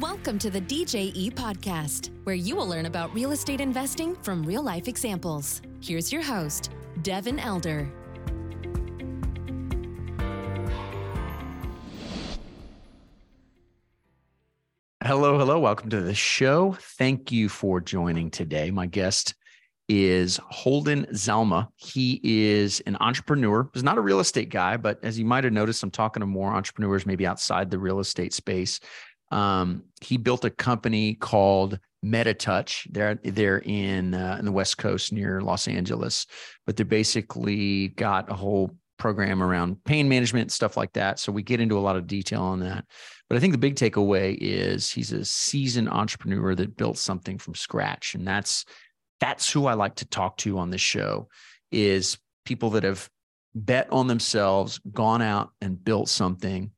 Welcome to the DJE podcast, where you will learn about real estate investing from real life examples. Here's your host, Devin Elder. Hello, hello. Welcome to the show. Thank you for joining today. My guest is Holden Zalma. He is an entrepreneur. He's not a real estate guy, but as you might have noticed, I'm talking to more entrepreneurs maybe outside the real estate space. Um, he built a company called MetaTouch. They're they're in uh, in the West Coast near Los Angeles, but they basically got a whole program around pain management stuff like that. So we get into a lot of detail on that. But I think the big takeaway is he's a seasoned entrepreneur that built something from scratch, and that's that's who I like to talk to on this show. Is people that have bet on themselves, gone out and built something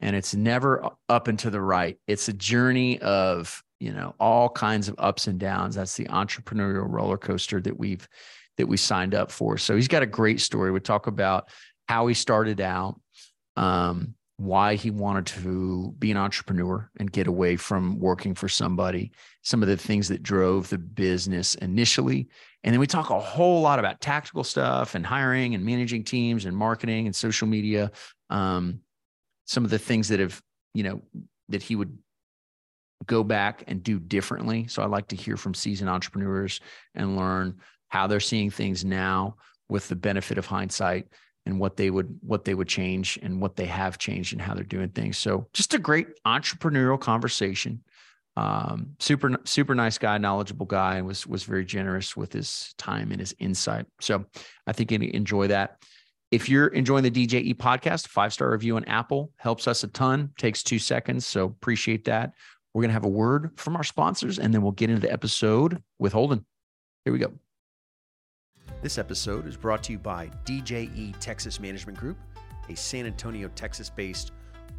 and it's never up and to the right. It's a journey of you know all kinds of ups and downs. That's the entrepreneurial roller coaster that we've that we signed up for. So he's got a great story. We talk about how he started out, um, why he wanted to be an entrepreneur and get away from working for somebody, some of the things that drove the business initially. And then we talk a whole lot about tactical stuff and hiring and managing teams and marketing and social media. Um, some of the things that have, you know, that he would go back and do differently. So I like to hear from seasoned entrepreneurs and learn how they're seeing things now with the benefit of hindsight and what they would what they would change and what they have changed and how they're doing things. So just a great entrepreneurial conversation. Um, super super nice guy, knowledgeable guy, and was was very generous with his time and his insight. So I think you enjoy that. If you're enjoying the DJE podcast, five star review on Apple helps us a ton, takes two seconds. So appreciate that. We're going to have a word from our sponsors and then we'll get into the episode with Holden. Here we go. This episode is brought to you by DJE Texas Management Group, a San Antonio, Texas based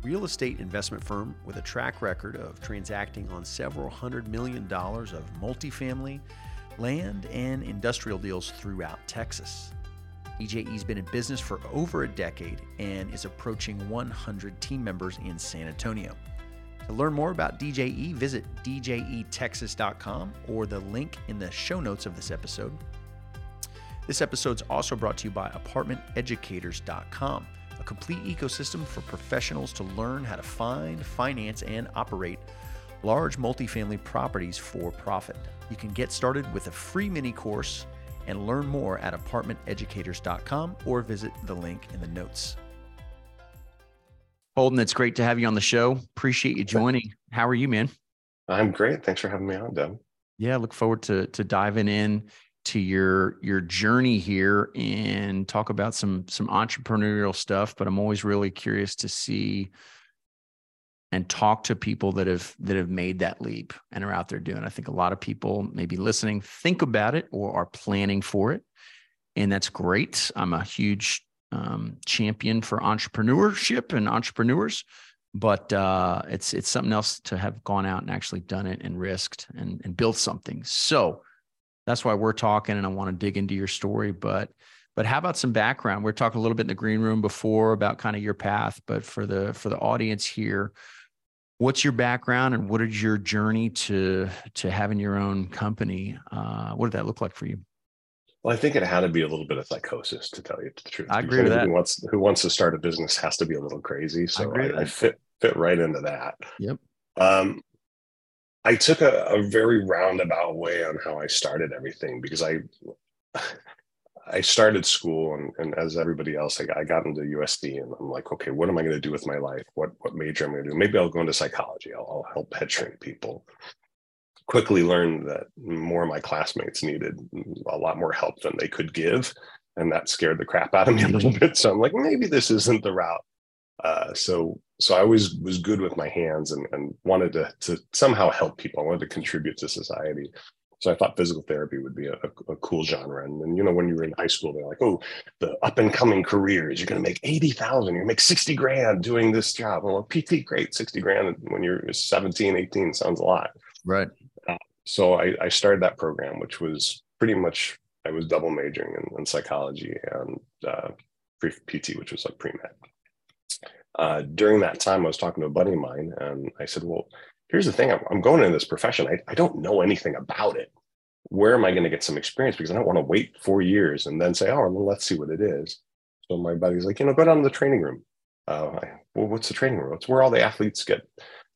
real estate investment firm with a track record of transacting on several hundred million dollars of multifamily, land, and industrial deals throughout Texas. DJE's been in business for over a decade and is approaching 100 team members in San Antonio. To learn more about DJE, visit djetexas.com or the link in the show notes of this episode. This episode is also brought to you by apartmenteducators.com, a complete ecosystem for professionals to learn how to find, finance, and operate large multifamily properties for profit. You can get started with a free mini course and learn more at apartmenteducators.com or visit the link in the notes. Holden, it's great to have you on the show. Appreciate you joining. How are you, man? I'm great. Thanks for having me on, Deb. Yeah, look forward to to diving in to your your journey here and talk about some some entrepreneurial stuff. But I'm always really curious to see and talk to people that have that have made that leap and are out there doing. I think a lot of people maybe listening think about it or are planning for it, and that's great. I'm a huge um, champion for entrepreneurship and entrepreneurs, but uh, it's it's something else to have gone out and actually done it and risked and and built something. So that's why we're talking, and I want to dig into your story, but. But how about some background? We are talking a little bit in the green room before about kind of your path, but for the for the audience here, what's your background and what is your journey to to having your own company? Uh, what did that look like for you? Well i think it had to be a little bit of psychosis to tell you the truth i agree with that. who wants, who wants to start a business has to be a little crazy so i, I, I fit fit right into that. Yep. Um, i took a, a very roundabout way on how i started everything because i I started school and, and as everybody else, I, I got into USD and I'm like, okay, what am I going to do with my life? What what major am I going to do? Maybe I'll go into psychology. I'll, I'll help head train people. Quickly learned that more of my classmates needed a lot more help than they could give, and that scared the crap out of me a little bit. So I'm like, maybe this isn't the route. Uh, so so I always was good with my hands and, and wanted to to somehow help people. I wanted to contribute to society. So I thought physical therapy would be a, a, a cool genre. And then, you know, when you were in high school, they're like, oh, the up and coming careers, you're going to make 80,000, you're going to make 60 grand doing this job. Well, PT, great, 60 grand when you're 17, 18 sounds a lot. Right. Uh, so I, I, started that program, which was pretty much, I was double majoring in, in psychology and uh, PT, which was like pre-med. Uh, during that time, I was talking to a buddy of mine and I said, well, here's the thing I'm, going into this profession. I, I don't know anything about it. Where am I going to get some experience? Because I don't want to wait four years and then say, oh, well, let's see what it is. So my buddy's like, you know, go down to the training room. Uh, I, well, what's the training room? It's where all the athletes get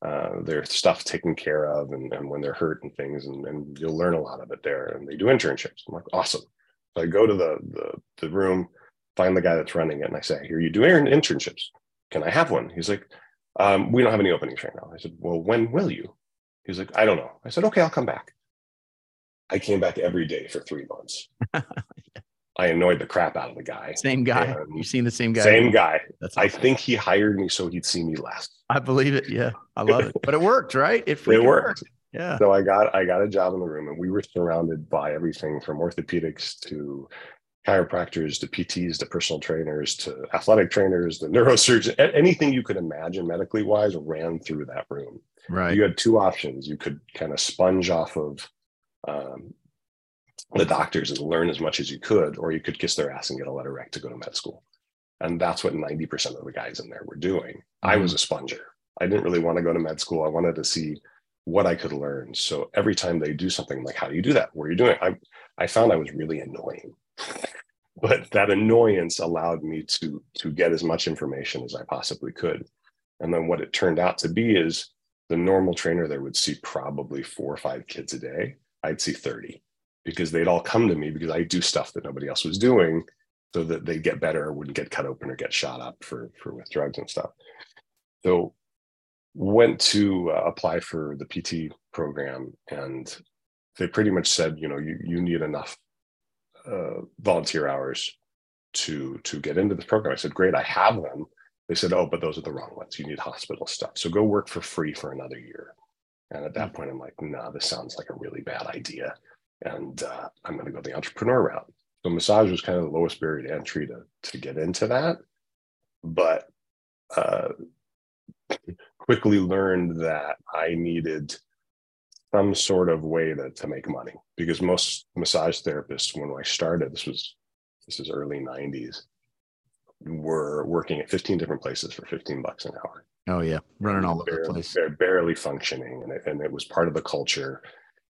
uh, their stuff taken care of and, and when they're hurt and things. And, and you'll learn a lot of it there. And they do internships. I'm like, awesome. So I go to the, the, the room, find the guy that's running it, and I say, here, you do internships. Can I have one? He's like, um, we don't have any openings right now. I said, well, when will you? He's like, I don't know. I said, okay, I'll come back. I came back every day for three months. I annoyed the crap out of the guy. Same guy. You've seen the same guy. Same guy. That's awesome. I think he hired me so he'd see me less. I believe it. Yeah, I love it. But it worked, right? It, it worked. worked. Yeah. So I got I got a job in the room, and we were surrounded by everything from orthopedics to chiropractors to PTs to personal trainers to athletic trainers, the neurosurgeon, anything you could imagine medically wise ran through that room. Right. You had two options. You could kind of sponge off of um, the doctors and learn as much as you could, or you could kiss their ass and get a letter rec to go to med school. And that's what 90% of the guys in there were doing. Mm-hmm. I was a sponger. I didn't really want to go to med school. I wanted to see what I could learn. So every time they do something like, how do you do that? What are you doing? I, I found I was really annoying. But that annoyance allowed me to to get as much information as I possibly could. And then what it turned out to be is the normal trainer there would see probably four or five kids a day. I'd see 30 because they'd all come to me because I do stuff that nobody else was doing so that they'd get better or wouldn't get cut open or get shot up for, for with drugs and stuff. So went to uh, apply for the PT program and they pretty much said, you know, you, you need enough uh, volunteer hours to to get into this program. I said, great, I have them. They said, oh, but those are the wrong ones. You need hospital stuff. So go work for free for another year. And at that hmm. point, I'm like, nah, this sounds like a really bad idea. And uh, I'm going to go the entrepreneur route. So massage was kind of the lowest barrier to entry to, to get into that. But uh, quickly learned that I needed some sort of way to, to make money because most massage therapists, when I started, this was this is early 90s, were working at 15 different places for 15 bucks an hour. Oh yeah, running all barely, over the place. They're barely functioning, and it, and it was part of the culture.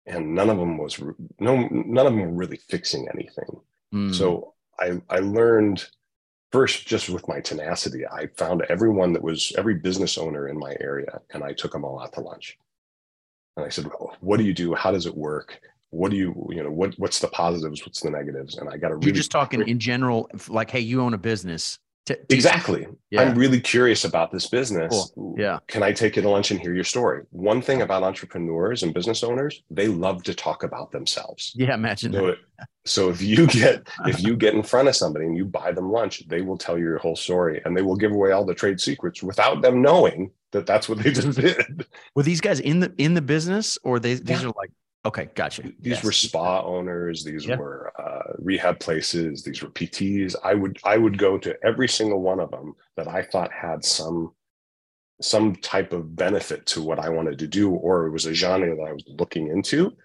And none of them was no, none of them were really fixing anything. Mm. So I I learned first just with my tenacity. I found everyone that was every business owner in my area, and I took them all out to lunch. And I said, well, "What do you do? How does it work? what do you you know what what's the positives what's the negatives and i got to really you're just talking in general like hey you own a business to, exactly. Yeah. i'm really curious about this business. Cool. yeah. Can i take you to lunch and hear your story? One thing about entrepreneurs and business owners they love to talk about themselves. Yeah imagine so, so if you get if you get in front of somebody and you buy them lunch they will tell you your whole story and they will give away all the trade secrets without them knowing that that's what they just did. Were these guys in the in the business or they these yeah. are like Okay, gotcha. These yes. were spa owners. These yep. were uh, rehab places. These were PTs. I would I would go to every single one of them that I thought had some some type of benefit to what I wanted to do, or it was a genre that I was looking into.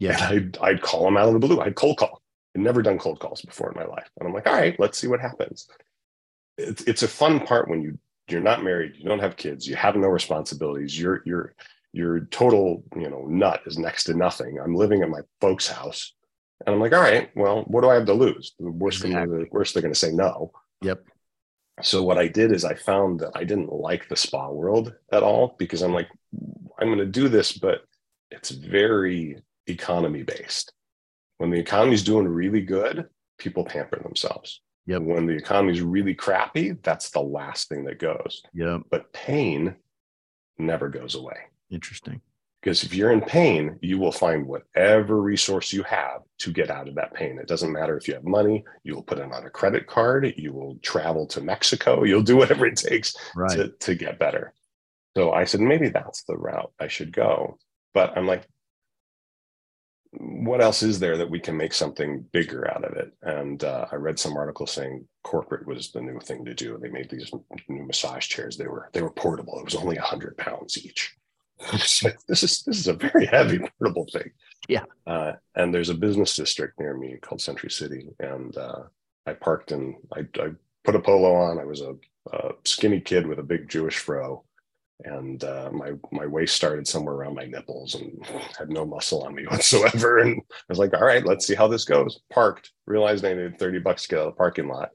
Yeah, I'd, I'd call them out of the blue. I'd cold call. I'd never done cold calls before in my life, and I'm like, all right, let's see what happens. It's it's a fun part when you you're not married, you don't have kids, you have no responsibilities. You're you're your total, you know, nut is next to nothing. I'm living at my folks' house. And I'm like, all right, well, what do I have to lose? The worst, exactly. the worst they're going to say no. Yep. So what I did is I found that I didn't like the spa world at all because I'm like, I'm going to do this, but it's very economy based. When the economy's doing really good, people pamper themselves. Yep. When the economy's really crappy, that's the last thing that goes. Yep. But pain never goes away. Interesting. Because if you're in pain, you will find whatever resource you have to get out of that pain. It doesn't matter if you have money, you will put it on a credit card, you will travel to Mexico, you'll do whatever it takes right. to, to get better. So I said, maybe that's the route I should go. But I'm like, what else is there that we can make something bigger out of it? And uh, I read some article saying corporate was the new thing to do. They made these new massage chairs. They were they were portable. It was only a hundred pounds each like, this is this is a very heavy portable thing. Yeah. Uh, and there's a business district near me called Century City, and uh, I parked and I, I, put a polo on. I was a, a, skinny kid with a big Jewish fro, and uh, my my waist started somewhere around my nipples and had no muscle on me whatsoever. And I was like, all right, let's see how this goes. Parked, realized I needed 30 bucks to get out of the parking lot.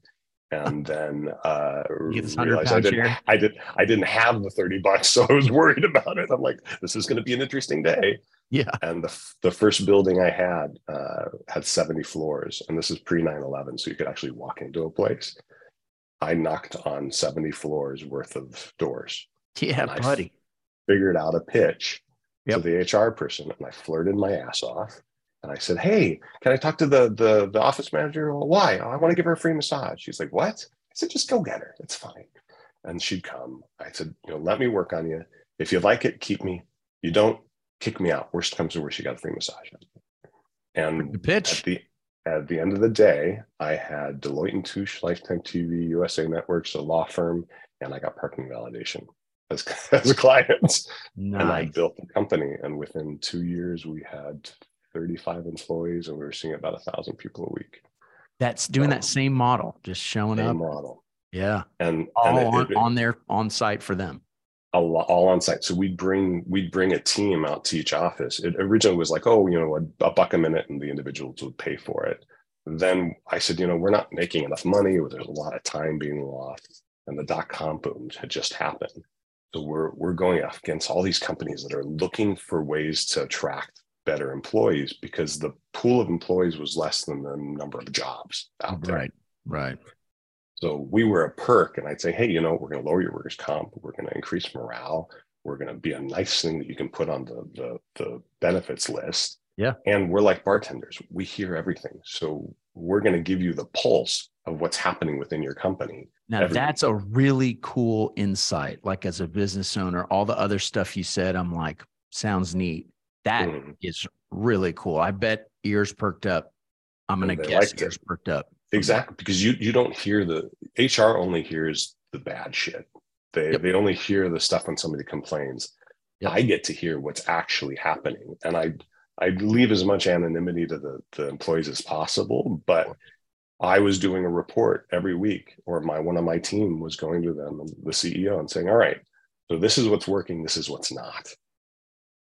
And then uh, realized I didn't, I did I didn't have the 30 bucks, so I was worried about it. I'm like, this is going to be an interesting day. Yeah. And the, the first building I had uh, had 70 floors, and this is pre 9 11, so you could actually walk into a place. I knocked on 70 floors worth of doors yeah, buddy. Figured out a pitch yep. to the HR person, and I flirted my ass off. And I said, "Hey, can I talk to the the, the office manager? Well, why? Oh, I want to give her a free massage." She's like, "What?" I said, "Just go get her. It's fine." And she'd come. I said, "You know, let me work on you. If you like it, keep me. You don't kick me out. Worst comes to worst, you got a free massage." And the pitch at the at the end of the day, I had Deloitte and Touche, Lifetime TV, USA Networks, a law firm, and I got parking validation as, as clients. Nice. And I built the company. And within two years, we had 35 employees and we were seeing about a thousand people a week. That's doing that same model, just showing up. model. Yeah. And all and it, on, it, on their on site for them. All, all on site. So we'd bring we'd bring a team out to each office. It originally was like, oh, you know, a, a buck a minute, and the individuals would pay for it. Then I said, you know, we're not making enough money. Or there's a lot of time being lost, and the dot com boom had just happened. So we're we're going up against all these companies that are looking for ways to attract better employees because the pool of employees was less than the number of jobs out there. Right. Right. So we were a perk, and I'd say, hey, you know, we're going to lower your workers' comp. We're going to increase morale. We're going to be a nice thing that you can put on the, the the benefits list. Yeah. And we're like bartenders. We hear everything. So we're going to give you the pulse of what's happening within your company now that's a really cool insight. Like as a business owner, all the other stuff you said, I'm like, sounds neat. That mm. is really cool. I bet ears perked up. I'm gonna guess ears it. perked up. Exactly, because you you don't hear the HR only hears the bad shit. They yep. they only hear the stuff when somebody complains. Yep. I get to hear what's actually happening, and I I leave as much anonymity to the the employees as possible, but I was doing a report every week, or my one of my team was going to them and the CEO and saying, "All right, so this is what's working, this is what's not,"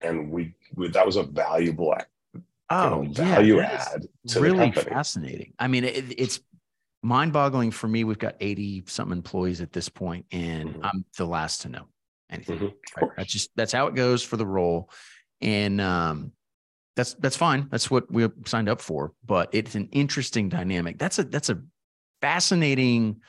and we, we that was a valuable oh you know, value add to really fascinating. I mean, it, it's mind-boggling for me. We've got eighty something employees at this point, and mm-hmm. I'm the last to know anything. Mm-hmm. Right? That's just that's how it goes for the role, and um, that's that's fine. That's what we signed up for. But it's an interesting dynamic. That's a that's a fascinating,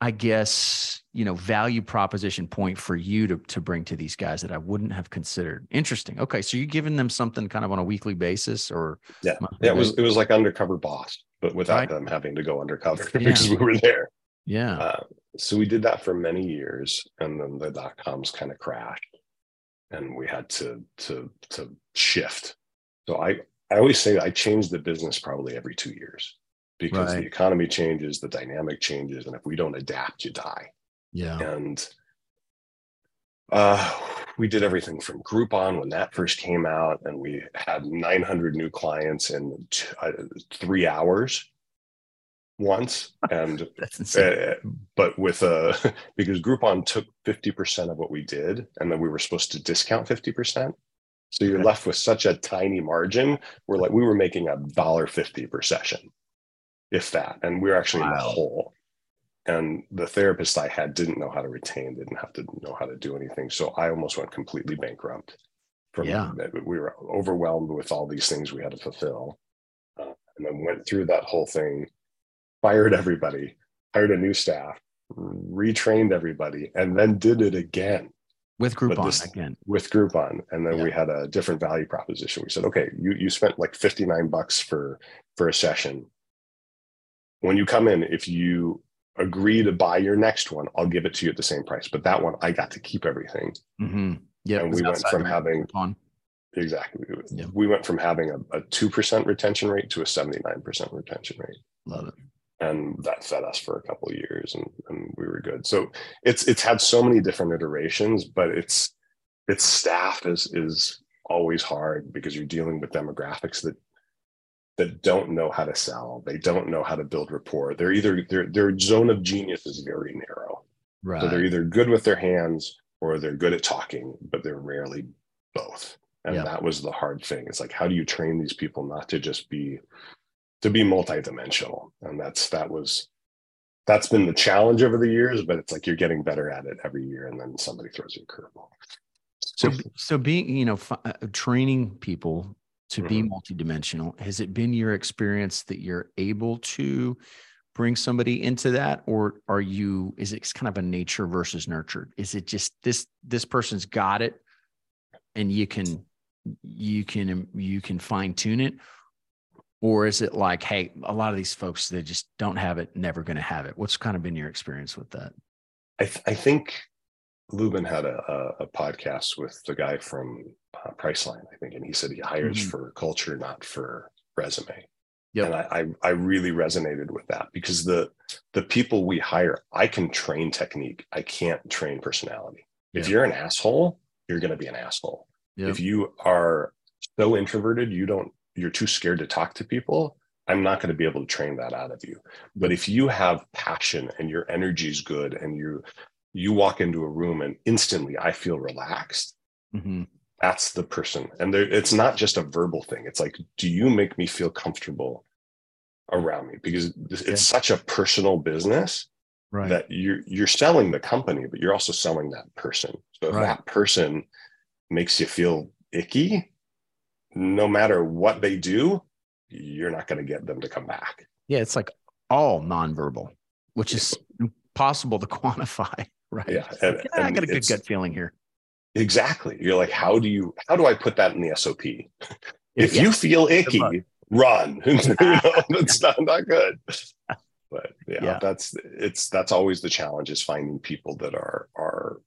I guess, you know, value proposition point for you to to bring to these guys that I wouldn't have considered. Interesting. Okay, so you're giving them something kind of on a weekly basis, or yeah, yeah, it was it was like undercover boss, but without right. them having to go undercover yeah. because we were there. Yeah. Uh, so we did that for many years, and then the dot coms kind of crashed, and we had to to to shift so I, I always say I change the business probably every two years because right. the economy changes, the dynamic changes, and if we don't adapt, you die. Yeah. And uh, we did everything from Groupon when that first came out, and we had 900 new clients in t- uh, three hours once. And uh, but with uh, because Groupon took 50% of what we did, and then we were supposed to discount 50%. So you're left with such a tiny margin. We're like we were making a dollar fifty per session, if that, and we are actually wow. in the hole. And the therapist I had didn't know how to retain, didn't have to know how to do anything. So I almost went completely bankrupt. From yeah, we were overwhelmed with all these things we had to fulfill, uh, and then went through that whole thing, fired everybody, hired a new staff, retrained everybody, and then did it again with Groupon this, again. With Groupon, and then yeah. we had a different value proposition. We said, okay, you you spent like fifty nine bucks for for a session. When you come in, if you agree to buy your next one, I'll give it to you at the same price. But that one, I got to keep everything. Mm-hmm. Yeah, and we went from having Groupon. exactly. We went from having a two percent retention rate to a seventy nine percent retention rate. Love it and that fed us for a couple of years and, and we were good so it's it's had so many different iterations but it's its staff is is always hard because you're dealing with demographics that that don't know how to sell they don't know how to build rapport they're either their their zone of genius is very narrow right so they're either good with their hands or they're good at talking, but they're rarely both. And yeah. that was the hard thing. It's like, how do you train these people not to just be to be multidimensional? And that's that was that's been the challenge over the years, but it's like you're getting better at it every year, and then somebody throws you a curveball. So, so being you know f- uh, training people to mm-hmm. be multidimensional, has it been your experience that you're able to bring somebody into that or are you is it kind of a nature versus nurture? Is it just this this person's got it and you can you can you can fine tune it? Or is it like hey a lot of these folks they just don't have it never going to have it? What's kind of been your experience with that? I, th- I think lubin had a, a, a, podcast with the guy from uh, priceline i think and he said he hires mm-hmm. for culture not for resume Yep. And I, I, I really resonated with that because the the people we hire, I can train technique. I can't train personality. If you're an asshole, you're going to be an asshole. Yep. If you are so introverted, you don't you're too scared to talk to people. I'm not going to be able to train that out of you. But if you have passion and your energy is good and you you walk into a room and instantly I feel relaxed, mm-hmm. That's the person. And there, it's not just a verbal thing. It's like do you make me feel comfortable around me? Because it's yeah. such a personal business right. that you're you're selling the company but you're also selling that person. So if right. that person makes you feel icky no matter what they do you're not going to get them to come back. Yeah it's like all nonverbal which is impossible to quantify right yeah, and, yeah i got a good gut feeling here Exactly. You're like, how do you how do I put that in the SOP? if yeah. you feel icky, run. you know, that's not, not good. But yeah, yeah, that's it's that's always the challenge is finding people that are are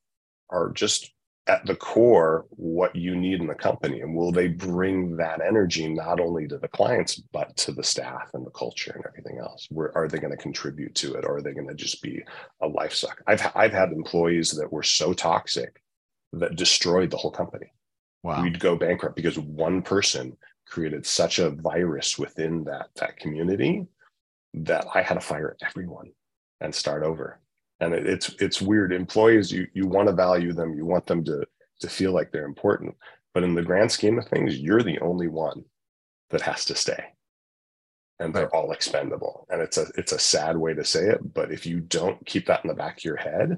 are just at the core what you need in the company and will they bring that energy not only to the clients but to the staff and the culture and everything else where are they going to contribute to it or are they going to just be a life suck i've i've had employees that were so toxic that destroyed the whole company. Wow. We'd go bankrupt because one person created such a virus within that that community that I had to fire everyone and start over. And it, it's it's weird. Employees, you you want to value them, you want them to to feel like they're important, but in the grand scheme of things, you're the only one that has to stay, and they're all expendable. And it's a it's a sad way to say it, but if you don't keep that in the back of your head,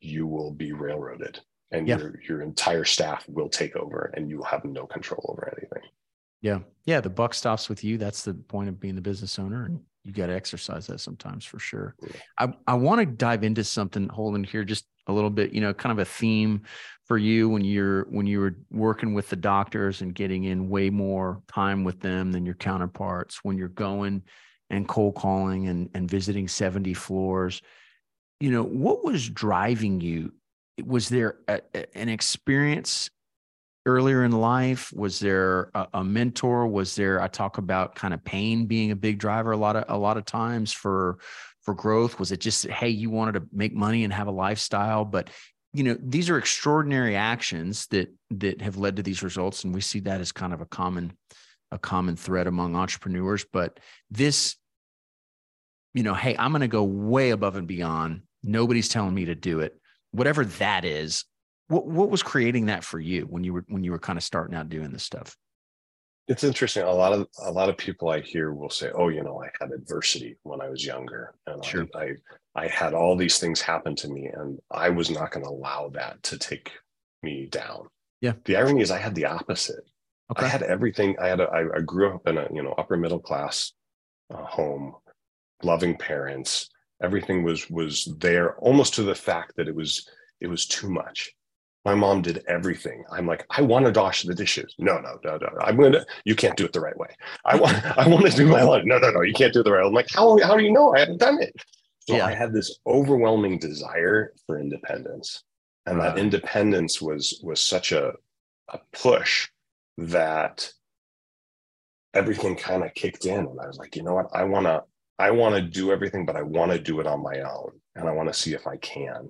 you will be railroaded. And yeah. your your entire staff will take over and you will have no control over anything. Yeah. Yeah the buck stops with you. That's the point of being the business owner and you got to exercise that sometimes for sure. I, I want to dive into something Holden here just a little bit you know kind of a theme for you when you're when you were working with the doctors and getting in way more time with them than your counterparts when you're going and cold calling and, and visiting 70 floors you know what was driving you? Was there a, an experience earlier in life? Was there a, a, mentor? Was there i talk about kind of pain being a big driver a lot of a lot of times for for growth. Was it just hey you wanted to make money and have a lifestyle? But you know these are extraordinary actions that that have led to these results and we see that as kind of a common a common thread among entrepreneurs. But this you know hey i'm going to go way above and beyond. Nobody's telling me to do it. Whatever that is what what was creating that for you when you were when you were kind of starting out doing this stuff? It's interesting a lot of a lot of people i hear will say oh you know i had adversity when i was younger and sure. I, I i had all these things happen to me and i was not going to allow that to take me down. Yeah. The irony is i had the opposite. Okay. i had everything i had a, I, I grew up in a you know upper middle class uh, home loving parents everything was was there almost to the fact that it was it was too much my mom did everything. I'm like i want to wash the dishes. No no no no i'm gonna you can't do it the right way. I want i want to do my lunch no no no you can't do it the right way. I'm like how, how do you know? I haven't done it. So yeah. i had this overwhelming desire for independence and that uh-huh. independence was was such a a push that everything kind of kicked in and i was like you know what? I want to I want to do everything, but I want to do it on my own and I want to see if I can.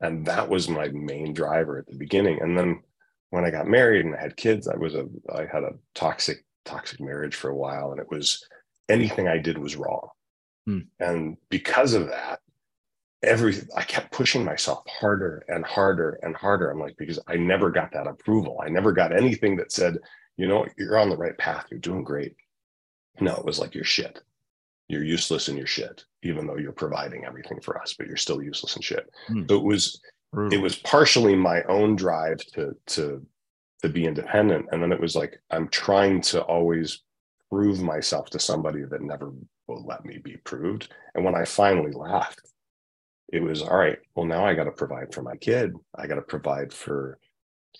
And that was my main driver at the beginning. And then when I got married and I had kids, I was a I had a toxic, toxic marriage for a while. And it was anything I did was wrong. Hmm. And because of that, every I kept pushing myself harder and harder and harder. I'm like, because I never got that approval. I never got anything that said, you know, you're on the right path. You're doing great. No, it was like you're shit. You're useless and you're shit, even though you're providing everything for us, but you're still useless and shit. Hmm. So it was Brutal. it was partially my own drive to to to be independent. And then it was like I'm trying to always prove myself to somebody that never will let me be proved. And when I finally left, it was all right well now i got to provide for my kid i got to provide for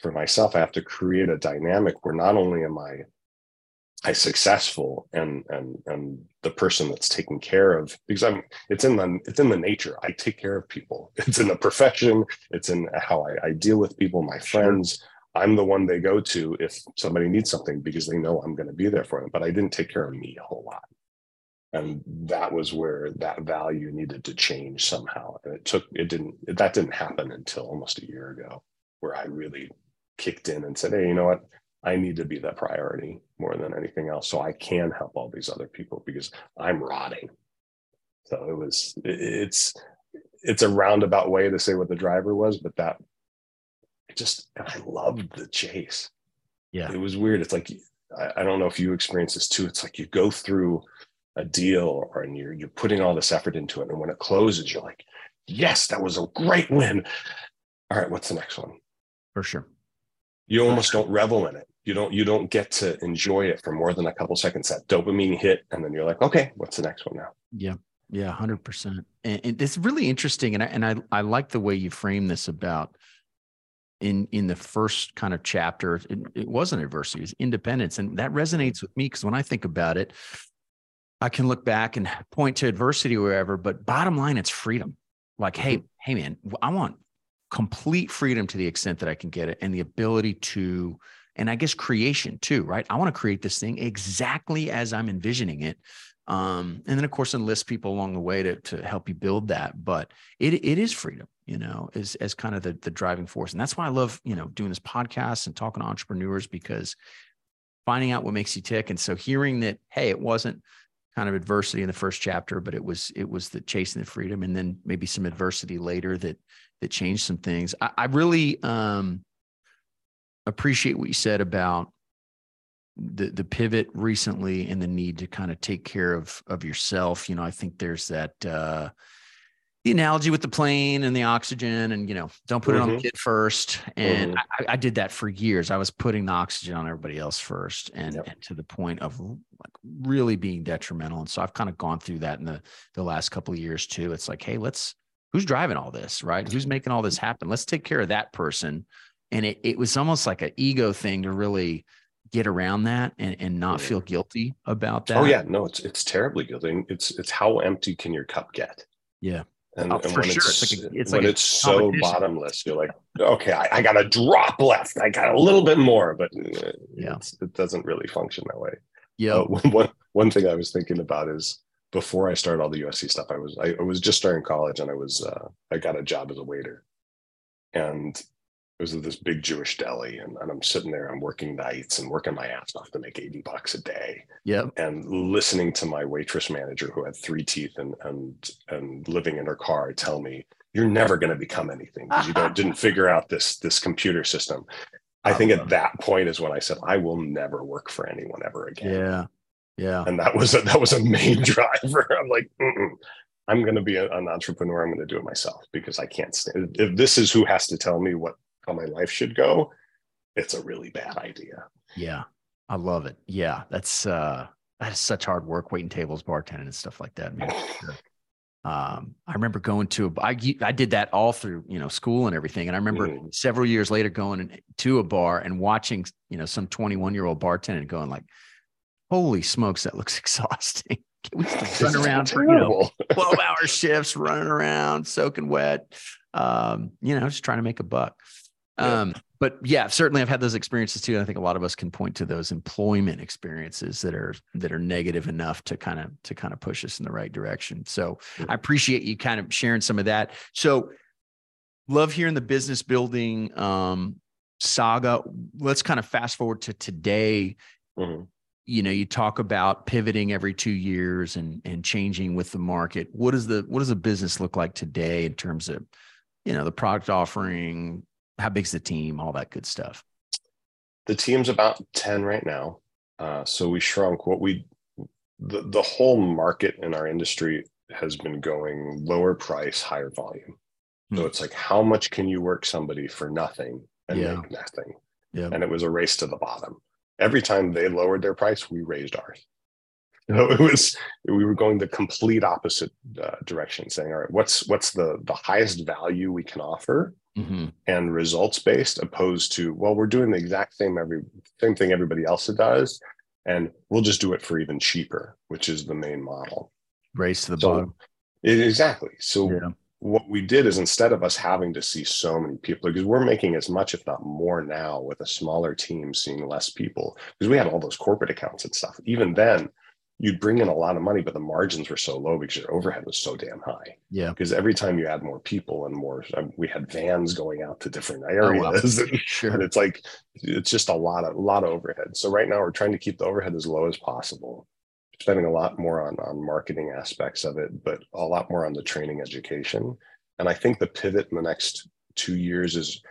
for myself i have to create a dynamic where not only am i i successful and and and the person that's taken care of because i'm it's in the it's in the nature. I take care of people. It's in the profession. It's in how i, I deal with people my friends. Sure. i'm the one they go to if somebody needs something because they know i'm going to be there for them but i didn't take care of me a whole lot. And that was where that value needed to change somehow. And it took it didn't that didn't happen until almost a year ago where i really kicked in and said hey you know what? I need to be the priority more than anything else. So i can help all these other people because i'm rotting. So it was it's it's a roundabout way to say what the driver was but that it just and i loved the chase. Yeah. It was weird. It's like I, I don't know if you experience this too. It's like you go through a deal or and you're you're putting all this effort into it. And when it closes you're like yes that was a great win. All right what's the next one? For sure. You almost don't revel in it you don't you don't get to enjoy it for more than a couple seconds. That dopamine hit and then you're like okay what's the next one now? Yeah. Yeah 100% and, and it's really interesting and I, and I I like the way you frame this about in in the first kind of chapter. It, it wasn't adversity it was independence and that resonates with me because when i think about it I can look back and point to adversity or wherever, but bottom line, it's freedom. Like, hey, mm-hmm. hey, man, I want complete freedom to the extent that I can get it and the ability to, and I guess creation too, right? I want to create this thing exactly as I'm envisioning it. Um, and then of course enlist people along the way to, to help you build that. But it it is freedom, you know, as as kind of the the driving force. And that's why I love, you know, doing this podcast and talking to entrepreneurs because finding out what makes you tick. And so hearing that, hey, it wasn't kind of adversity in the first chapter, but it was it was the chasing the freedom, and then maybe some adversity later that that changed some things. I, I really um, appreciate what you said about the the pivot recently and the need to kind of take care of of yourself. You know, I think there's that uh, the analogy with the plane and the oxygen and you know don't put mm-hmm. it on the mm-hmm. kid first and mm-hmm. I, I, did that for years i was putting the oxygen on everybody else first and, yep. and to the point of like really being detrimental and so i've kind of gone through that in the the last couple of years too it's like hey let's who's driving all this right who's making all this happen let's take care of that person and it, it was almost like an ego thing to really get around that and, and not feel guilty about that oh yeah. no it's it's terribly guilty. It's it's how empty can your cup get? Yeah. And, oh, and when, sure. it's, it's, like a, it's when like it's so bottomless, you're like, okay, I, I, got a drop left. I got a little bit more, but uh, yeah, it doesn't really function that way. Yeah. Uh, one, one thing I was thinking about is before I started all the USC stuff, I was I, I was just starting college and I was uh, I got a job as a waiter, and it was this big Jewish deli, and, and, I'm sitting there, I'm working nights and working my ass off to make 80 bucks a day. Yeah. And listening to my waitress manager who had three teeth and and and living in her car tell me, you're never going to become anything because you don't didn't figure out this this computer system. I think at uh-huh. that point is when I said, I will never work for anyone ever again. Yeah. Yeah. And that was a, that was a main driver. I'm like, Mm-mm. I'm going to be an entrepreneur. I'm going to do it myself because I can't stand. If this is who has to tell me what how my life should go, it's a really bad idea. Yeah. I love it. Yeah. That's uh that is such hard work waiting tables, bartending and stuff like that. Man. um, I remember going to a, I, I did that all through, you know, school and everything. And I remember mm. several years later going to a bar and watching, you know, some 21 year old bartender going like, holy smokes, that looks exhausting. We used run around for, you know, 12 hour shifts, running around, soaking wet, um, you know, just trying to make a buck. Um, but yeah, certainly I've had those experiences too. And I think a lot of us can point to those employment experiences that are that are negative enough to kind of to kind of push us in the right direction. So I appreciate you kind of sharing some of that. So love hearing the business building um, saga. Let's kind of fast forward to today. Mm-hmm. you know, you talk about pivoting every two years and and changing with the market. What does the what does the business look like today in terms of, you know, the product offering? How big's the team? All that good stuff. The team's about ten right now. Uh, so we shrunk. What we the the whole market in our industry has been going lower price, higher volume. So hmm. it's like, how much can you work somebody for nothing and yeah. make nothing? Yeah. And it was a race to the bottom. Every time they lowered their price, we raised ours. So it was we were going the complete opposite uh, direction, saying, "All right, what's what's the the highest value we can offer, mm-hmm. and results based, opposed to well, we're doing the exact same every same thing everybody else does, and we'll just do it for even cheaper, which is the main model." Race to the so, bottom. Exactly. So yeah what we did is instead of us having to see so many people because we're making as much if not more now with a smaller team seeing less people because we had all those corporate accounts and stuff even then you'd bring in a lot of money but the margins were so low because your overhead was so damn high. Yeah. Because every time you add more people and more um, we had vans going out to different areas. Oh, and, sure. and it's like it's just a lot of a lot of overhead. So right now we're trying to keep the overhead as low as possible. Spending a lot more on on marketing aspects of it, but a lot more on the training education. And I think the pivot in the next two years is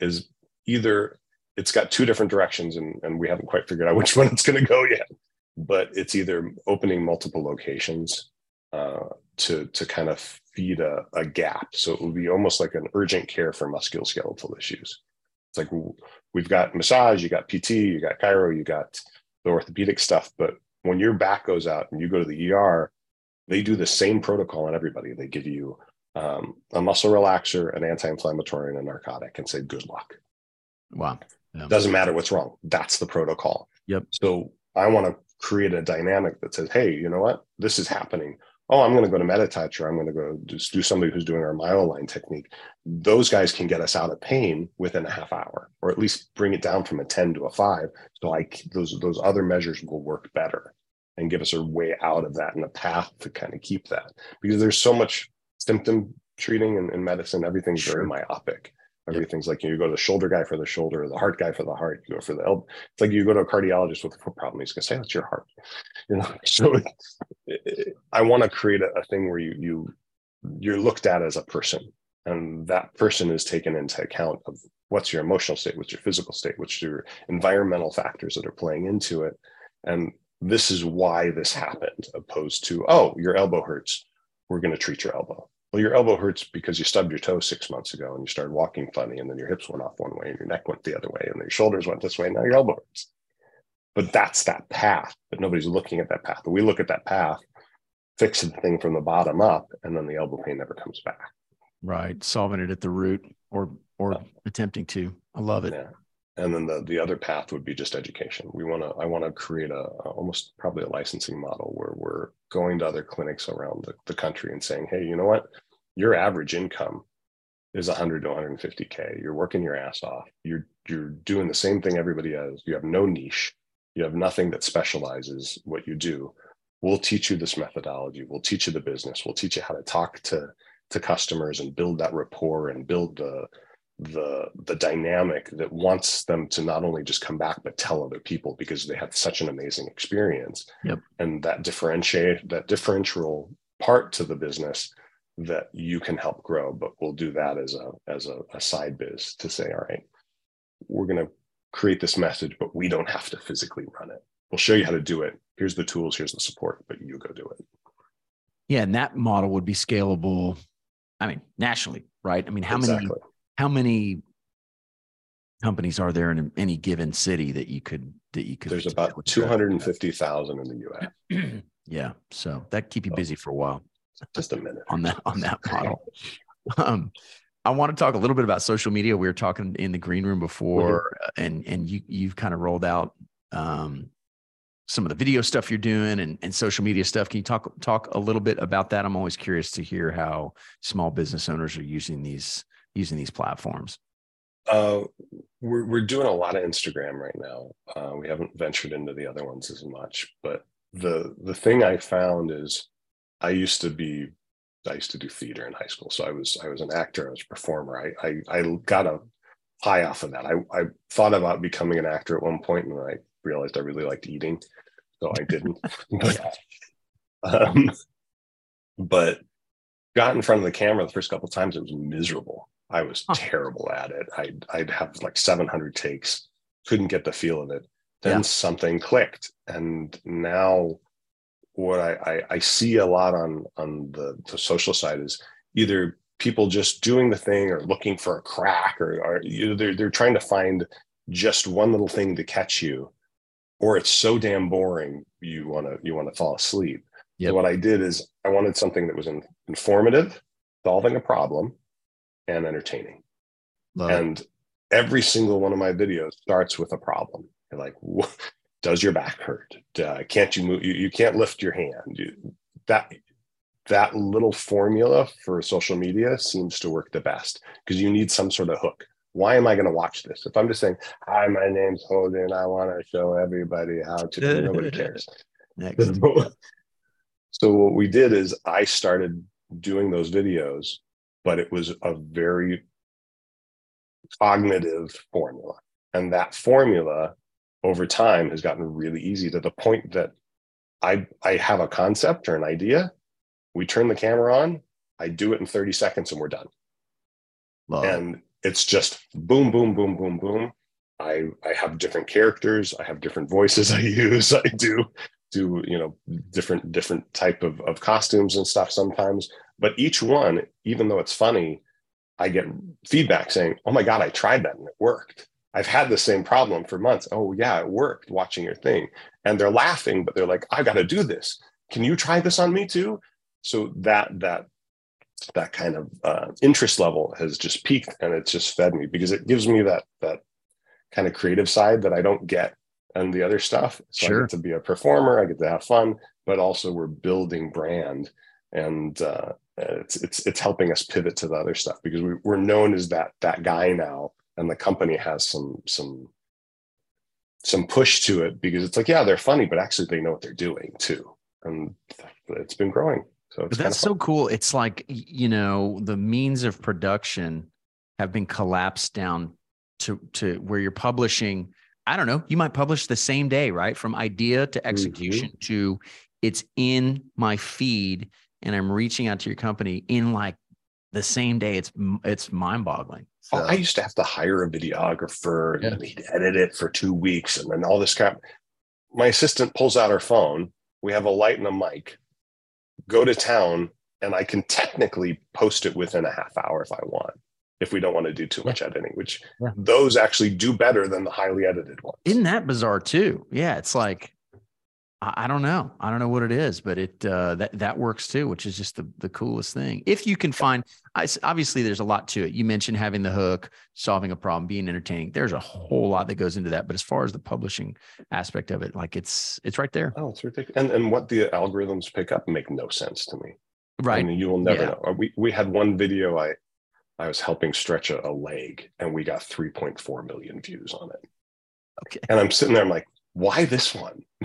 is either it's got two different directions and, and we haven't quite figured out which one it's going to go yet but it's either opening multiple locations uh, to to kind of feed a, a gap so it would be almost like an urgent care for musculoskeletal issues it's like we've got massage you got pt you got chiro you got the orthopedic stuff but when your back goes out and you go to the ER, they do the same protocol on everybody. They give you um, a muscle relaxer, an anti-inflammatory, and a narcotic, and say good luck. Wow. Yeah. Doesn't matter what's wrong. That's the protocol. Yep. So I want to create a dynamic that says, hey, you know what? This is happening. Oh, I'm going to go to MetaTouch or I'm going to go just do somebody who's doing our myoline technique. Those guys can get us out of pain within a half hour, or at least bring it down from a 10 to a five. So like those those other measures will work better and give us a way out of that and a path to kind of keep that because there's so much symptom treating in, in medicine everything's sure. very myopic everything's yep. like you go to the shoulder guy for the shoulder the heart guy for the heart you go for the elbow it's like you go to a cardiologist with a foot problem he's to say that's your heart you know so it, it, i want to create a, a thing where you you you're looked at as a person and that person is taken into account of what's your emotional state what's your physical state what's your environmental factors that are playing into it and this is why this happened, opposed to, oh, your elbow hurts. We're to treat your elbow. Well, your elbow hurts because you stubbed your toe six months ago and you started walking funny, and then your hips went off one way and your neck went the other way and your shoulders went this way. And now your elbow hurts. But that's that path, but nobody's looking at that path. But we look at that path, fix the thing from the bottom up, and then the elbow pain never comes back. Right. Solving it at the root or or attempting to. I love it. Yeah and then the the other path would be just education. We want to i want to create a, a, almost probably a licensing model where we're going to other clinics around the, the country and saying hey you know what? Your average income is 100 to 150k you're working your ass off. You're you're doing the same thing everybody does. You have no niche. You have nothing that specializes what you do. We'll teach you this methodology. We'll teach you the business. We'll teach you how to talk to to customers and build that rapport and build the the the dynamic that wants them to not only just come back but tell other people because they had such an amazing experience. Yep. and that differentiate that differential part to the business that you can help grow but we'll do that as a as a, a side biz to say all right we're going to create this message but we don't have to physically run it. We'll show you how to do it. Here's the tools here's the support but you go do it. Yeah and that model would be scalable i mean nationally right? I mean how exactly. many how many companies are there in any given city that you could that you could there's about 250,000 in the US yeah so that keep you busy for a while just a minute on that on that model um I want to talk a little bit about social media. We were talking in the green room before, mm-hmm. and and you you've kind of rolled out um, some of the video stuff you're doing and, and social media stuff. Can you talk talk a little bit about that? I'm always curious to hear how small business owners are using these using these platforms? Uh, we're we're doing a lot of Instagram right now. Uh, we haven't ventured into the other ones as much, but the the thing I found is I used to be I used to do theater in high school, so I was I was an actor, I was a performer. I I, I got a high off of that. I I thought about becoming an actor at one point, and I realized I really liked eating. so I didn't. but, um, but got in front of the camera the first couple of times, it was miserable. I was huh. terrible at it. I'd, I'd have like 700 takes, couldn't get the feel of it. Then yeah. something clicked. And now what I, I, I, see a lot on, on the, the social side is either people just doing the thing or looking for a crack or, or you know, they're, they're trying to find just one little thing to catch you or it's so damn boring you want to you want to fall asleep yep. so what i did is i wanted something that was in, informative solving a problem and entertaining Love and it. every single one of my videos starts with a problem You're like does your back hurt uh, can't you move you, you can't lift your hand you, that that little formula for social media seems to work the best because you need some sort of hook why am I going to watch this? If I'm just saying, hi, my name's Holden, I want to show everybody how to, nobody cares. Next. so what we did is I started doing those videos, but it was a very cognitive formula. And that formula over time has gotten really easy to the point that I, I have a concept or an idea. We turn the camera on, I do it in 30 seconds and we're done. Love. And it's just boom, boom, boom, boom, boom. I I have different characters. I have different voices I use. I do do you know different different type of, of costumes and stuff sometimes. But each one, even though it's funny, I get feedback saying, "Oh my god, I tried that and it worked." I've had the same problem for months. Oh yeah, it worked watching your thing. And they're laughing, but they're like, I got to do this. Can you try this on me too? So that that that kind of uh, interest level has just peaked and it's just fed me because it gives me that that kind of creative side that I don't get and the other stuff. So sure. I get to be a performer, I get to have fun, but also we're building brand and uh, it's it's it's helping us pivot to the other stuff because we, we're known as that that guy now, and the company has some some some push to it because it's like yeah they're funny, but actually they know what they're doing too, and it's been growing. So that's so cool. It's like, you know, the means of production have been collapsed down to, to where you're publishing. I don't know, you might publish the same day, right? From idea to execution mm-hmm. to it's in my feed and I'm reaching out to your company in like the same day. It's it's mind boggling. So. Oh, I used to have to hire a videographer yeah. and he'd edit it for two weeks and then all this crap. My assistant pulls out her phone. We have a light and a mic go to town and I can technically post it within a half hour if I want, if we don't want to do too much yeah. editing, which yeah. those actually do better than the highly edited ones. Isn't that bizarre too? Yeah, it's like I, don't know. I don't know what it is, but it uh, that that works too, which is just the the coolest thing. If you can find, I, obviously, there's a lot to it. You mentioned having the hook, solving a problem, being entertaining. There's a whole lot that goes into that. But as far as the publishing aspect of it, like it's it's right there. Oh, it's ridiculous. And and what the algorithms pick up make no sense to me. Right. I mean, you will never yeah. know. We we had one video I I was helping stretch a, a leg, and we got 3.4 million views on it. Okay. And I'm sitting there, I'm like, why this one?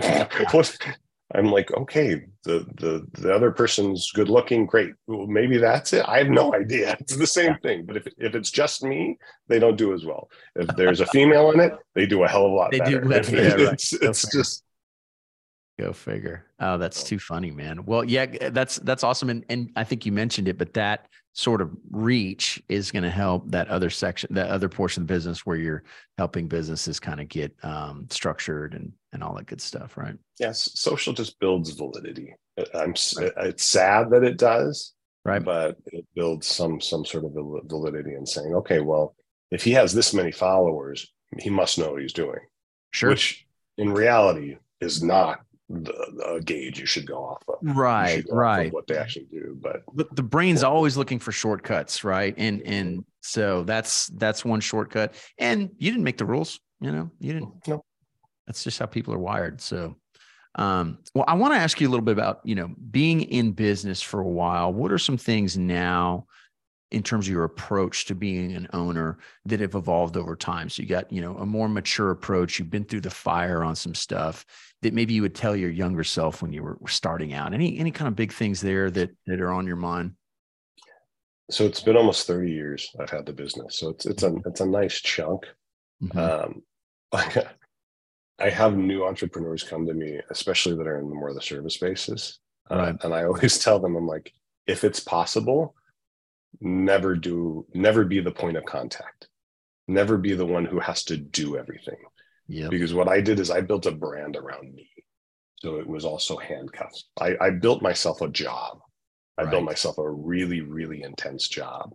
I'm like, okay, the the the other person's good looking, great. Well, maybe that's it. I have no idea. It's the same thing. But if if it's just me, they don't do as well. If there's a female in it, they do a hell of a lot they better. Do, yeah, right. It's, it's just Go figure. Oh, that's too funny, man. Well, yeah, that's that's awesome, and and I think you mentioned it, but that sort of reach is going to help that other section, that other portion of the business where you're helping businesses kind of get um, structured and and all that good stuff, right? Yes, social just builds validity. I'm right. it's sad that it does, right? But it builds some some sort of validity in saying, okay, well, if he has this many followers, he must know what he's doing. Sure. Which in reality is not the, the gauge you should go off of. Right, right. Of what they actually do, but but the brain's always looking for shortcuts, right? And and so that's that's one shortcut. And you didn't make the rules, you know. You didn't. No. That's just how people are wired. So, um, well, I want to ask you a little bit about you know being in business for a while. What are some things now? In terms of your approach to being an owner that have evolved over time so you got you know a more mature approach you've been through the fire on some stuff that maybe you would tell your younger self when you were starting out? Any any kind of big things there that that are on your mind? So it's been almost 30 years I've had the business. So it's it's a it's a nice chunk. Mm-hmm. Um, I have new entrepreneurs come to me, especially that are in more of the service spaces. Uh, and I always tell them, I'm like, if it's possible, never do, never be the point of contact. Never be the one who has to do everything. Yep. Because what I did is I built a brand around me. So it was also handcuffs. I, I built myself a job. I built myself a really, really intense job.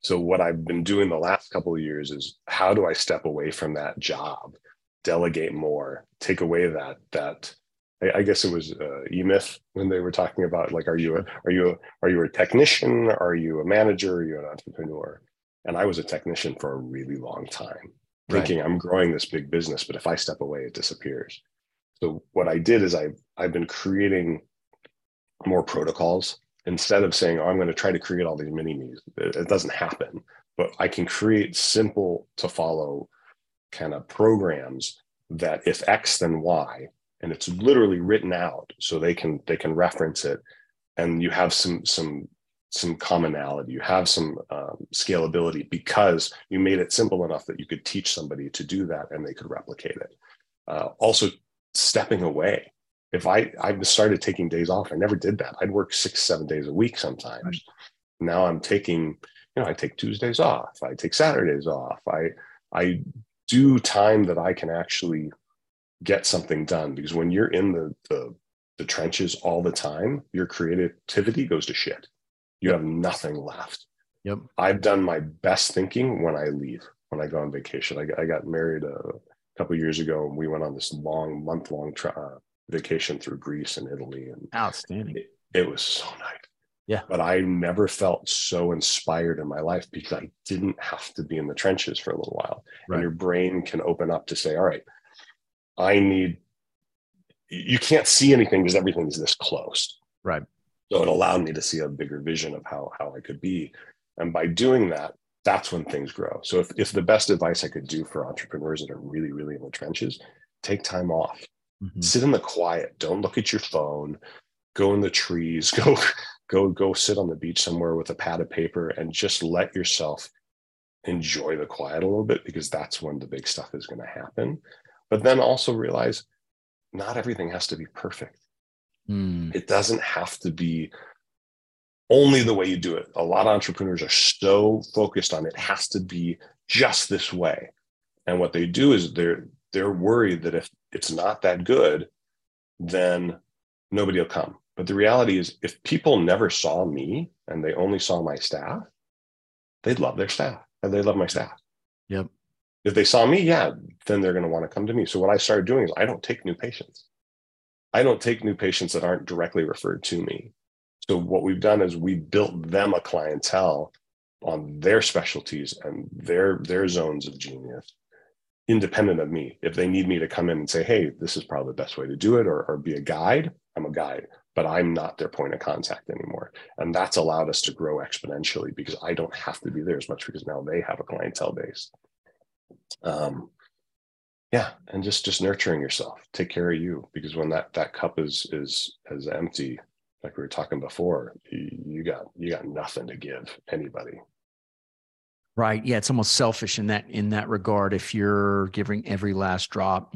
So what I've been doing the last couple of years is how do I step away from that job, delegate more, take away that that I, I guess it was uh, when they were talking about like, are you a, are you a, are you a technician? Are you a manager? Are you an entrepreneur? And I was a technician for a really long time, Right. thinking I'm growing this big business, but if I step away, it disappears. So what I did is I've I've been creating more protocols instead of saying, oh, I'm going to try to create all these mini me's. It, it doesn't happen, but I can create simple to follow kind of programs that if X then Y, and it's literally written out so they can they can reference it, and you have some some some commonality, you have some um, scalability because you made it simple enough that you could teach somebody to do that and they could replicate it. Uh, also, stepping away if I I started taking days off, I never did that. I'd work six, seven days a week sometimes. Right. Now I'm taking, you know, I take Tuesdays off. I take Saturdays off. I I do time that I can actually get something done because when you're in the the, the trenches all the time, your creativity goes to shit. You have nothing left. Yep. I've done my best thinking when I leave, when I go on vacation. I, got- I got married a couple years ago and we went on this long month long tra- uh, vacation through Greece and Italy, and Outstanding. it, it was so nice. Yeah. But I never felt so inspired in my life because I didn't have to be in the trenches for a little while. Right. And your brain can open up to say, all right, I need, you can't see anything because everything's this close. Right. So it allowed me to see a bigger vision of how, how I could be. And by doing that, that's when things grow. So if, if the best advice I could do for entrepreneurs that are really, really in the trenches, take time off Mhm. sit in the quiet don't look at your phone go in the trees go go go sit on the beach somewhere with a pad of paper and just let yourself enjoy the quiet a little bit because that's when the big stuff is going to happen but then also realize not everything has to be perfect. Mm. it doesn't have to be only the way you do it. A lot of entrepreneurs are so focused on it has to be just this way. And what they do is they're they're worried that if it's not that good then nobody will come. But the reality is if people never saw me and they only saw my staff they'd love their staff and they love my staff. Yep. If they saw me yeah then they're going to want to come to me. So what i started doing is i don't take new patients. I don't take new patients that aren't directly referred to me. So what we've done is we built them a clientele on their specialties and their their zones of genius independent of me. If they need me to come in and say hey this is probably the best way to do it or, or be a guide i'm a guide but i'm not their point of contact anymore. And that's allowed us to grow exponentially because i don't have to be there as much because now they have a clientele base um yeah and just just nurturing yourself take care of you because when that that cup is is is empty like we were talking before you, got you got nothing to give anybody Right. Yeah. It's almost selfish in that in that regard. If you're giving every last drop,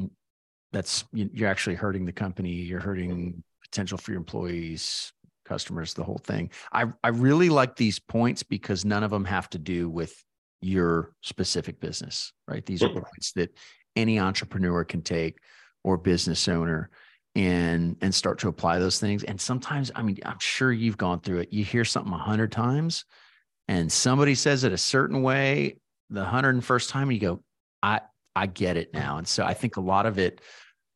that's you- you're actually hurting the company. You're hurting potential for your employees, customers, the whole thing. I I really like these points because none of them have to do with your specific business. Right. These are Mhm. points that any entrepreneur can take or business owner and and start to apply those things. And sometimes, I mean, I'm sure you've gone through it. You hear something a hundred times and somebody says it a certain way the 101st time you go i i get it now and so i think a lot of it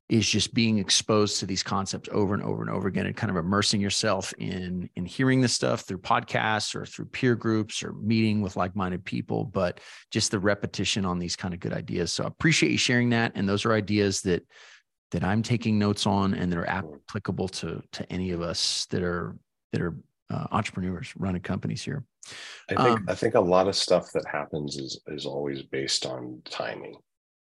is just being exposed to these concepts over and over and over again and kind of immersing yourself in in hearing this stuff through podcasts or through peer groups or meeting with like-minded people but just the repetition on these kind of good ideas. So i appreciate you sharing that and those are ideas that that i'm taking notes on and that are applicable to to any of us that are that are uh, entrepreneurs running companies here. I think Um, I think a lot of stuff that happens is is always based on timing.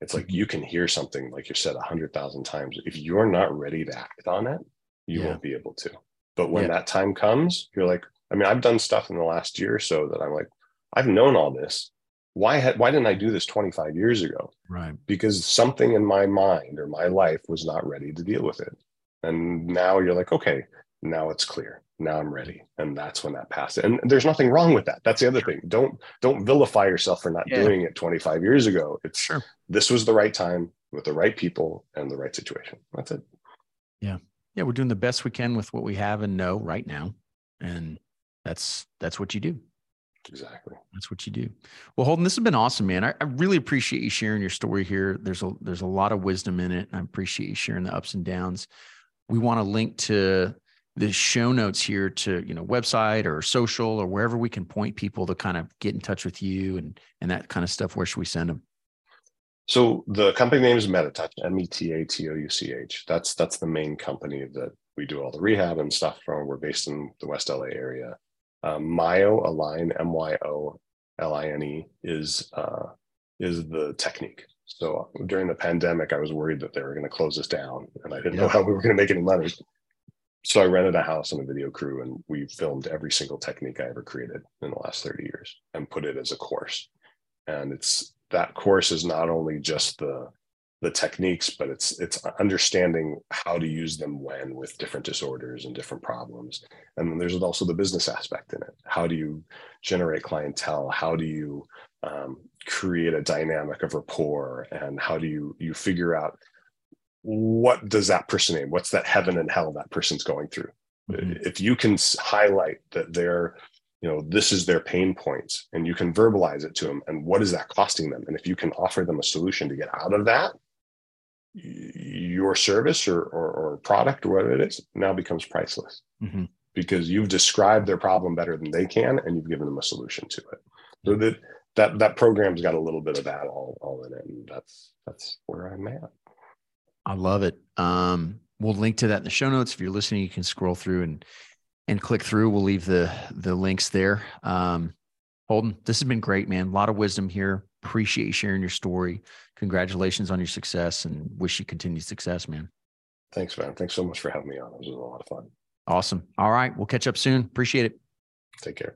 It's like you can hear something like you said a hundred thousand times. If you're not ready to act on it, you Yeah. won't be able to. But when Yeah. that time comes, you're like, I mean, I've done stuff in the last year or so that I'm like, I've known all this, why had why didn't I do this 25 years ago? Right. Because something in my mind or my life was not ready to deal with it. And now you're like, okay, now it's clear. Now I'm ready. And that's when that passed. And there's nothing wrong with that. That's the other thing. Don't don't vilify yourself for not yeah. doing it 25 years ago. It's sure. this was the right time with the right people and the right situation. That's it. Yeah. Yeah. We're doing the best we can with what we have and know right now. And that's that's what you do. Exactly. That's what you do. Well, Holden, this has been awesome, man. I, I, really appreciate you sharing your story here. There's a there's a lot of wisdom in it. I appreciate you sharing the ups and downs. We want to link to the show notes here to you know website or social or wherever we can point people to kind of get in touch with you and and that kind of stuff. Where should we send them? So the company name is MetaTouch, M-E-T-A-T-O-U-C-H. That's that's the main company that we do all the rehab and stuff from. We're based in the West LA area um, MyoLine M Y O L I N E is uh, is the technique. So during the pandemic, I was worried that they were going to close us down, and I didn't yeah. know how we were going to make any money. So I rented a house and a video crew, and we filmed every single technique I ever created in the last 30 years and put it as a course. And it's that course is not only just the the techniques, but it's it's understanding how to use them when with different disorders and different problems. And then there's also the business aspect in it. How do you generate clientele? How do you um, create a dynamic of rapport? And how do you you figure out what does that person name? What's that heaven and hell that person's going through? Mm-hmm. If you can highlight that they're you know this is their pain points and you can verbalize it to them and what is that costing them and if you can offer them a solution to get out of that your service or, or, or, product or whatever it is now becomes priceless mm-hmm. because you've described their problem better than they can and you've given them a solution to it so that that that program's got a little bit of that all, all in it and that's that's where i'm at i love it um we'll link to that in the show notes if you're listening you can scroll through and and click through we'll leave the the links there um holden this has been great man a lot of wisdom here appreciate you sharing your story. Congratulations on your success and wish you continued success, man. Thanks, man. Thanks so much for having me on. It was a lot of fun. Awesome. All right. We'll catch up soon. Appreciate it. Take care.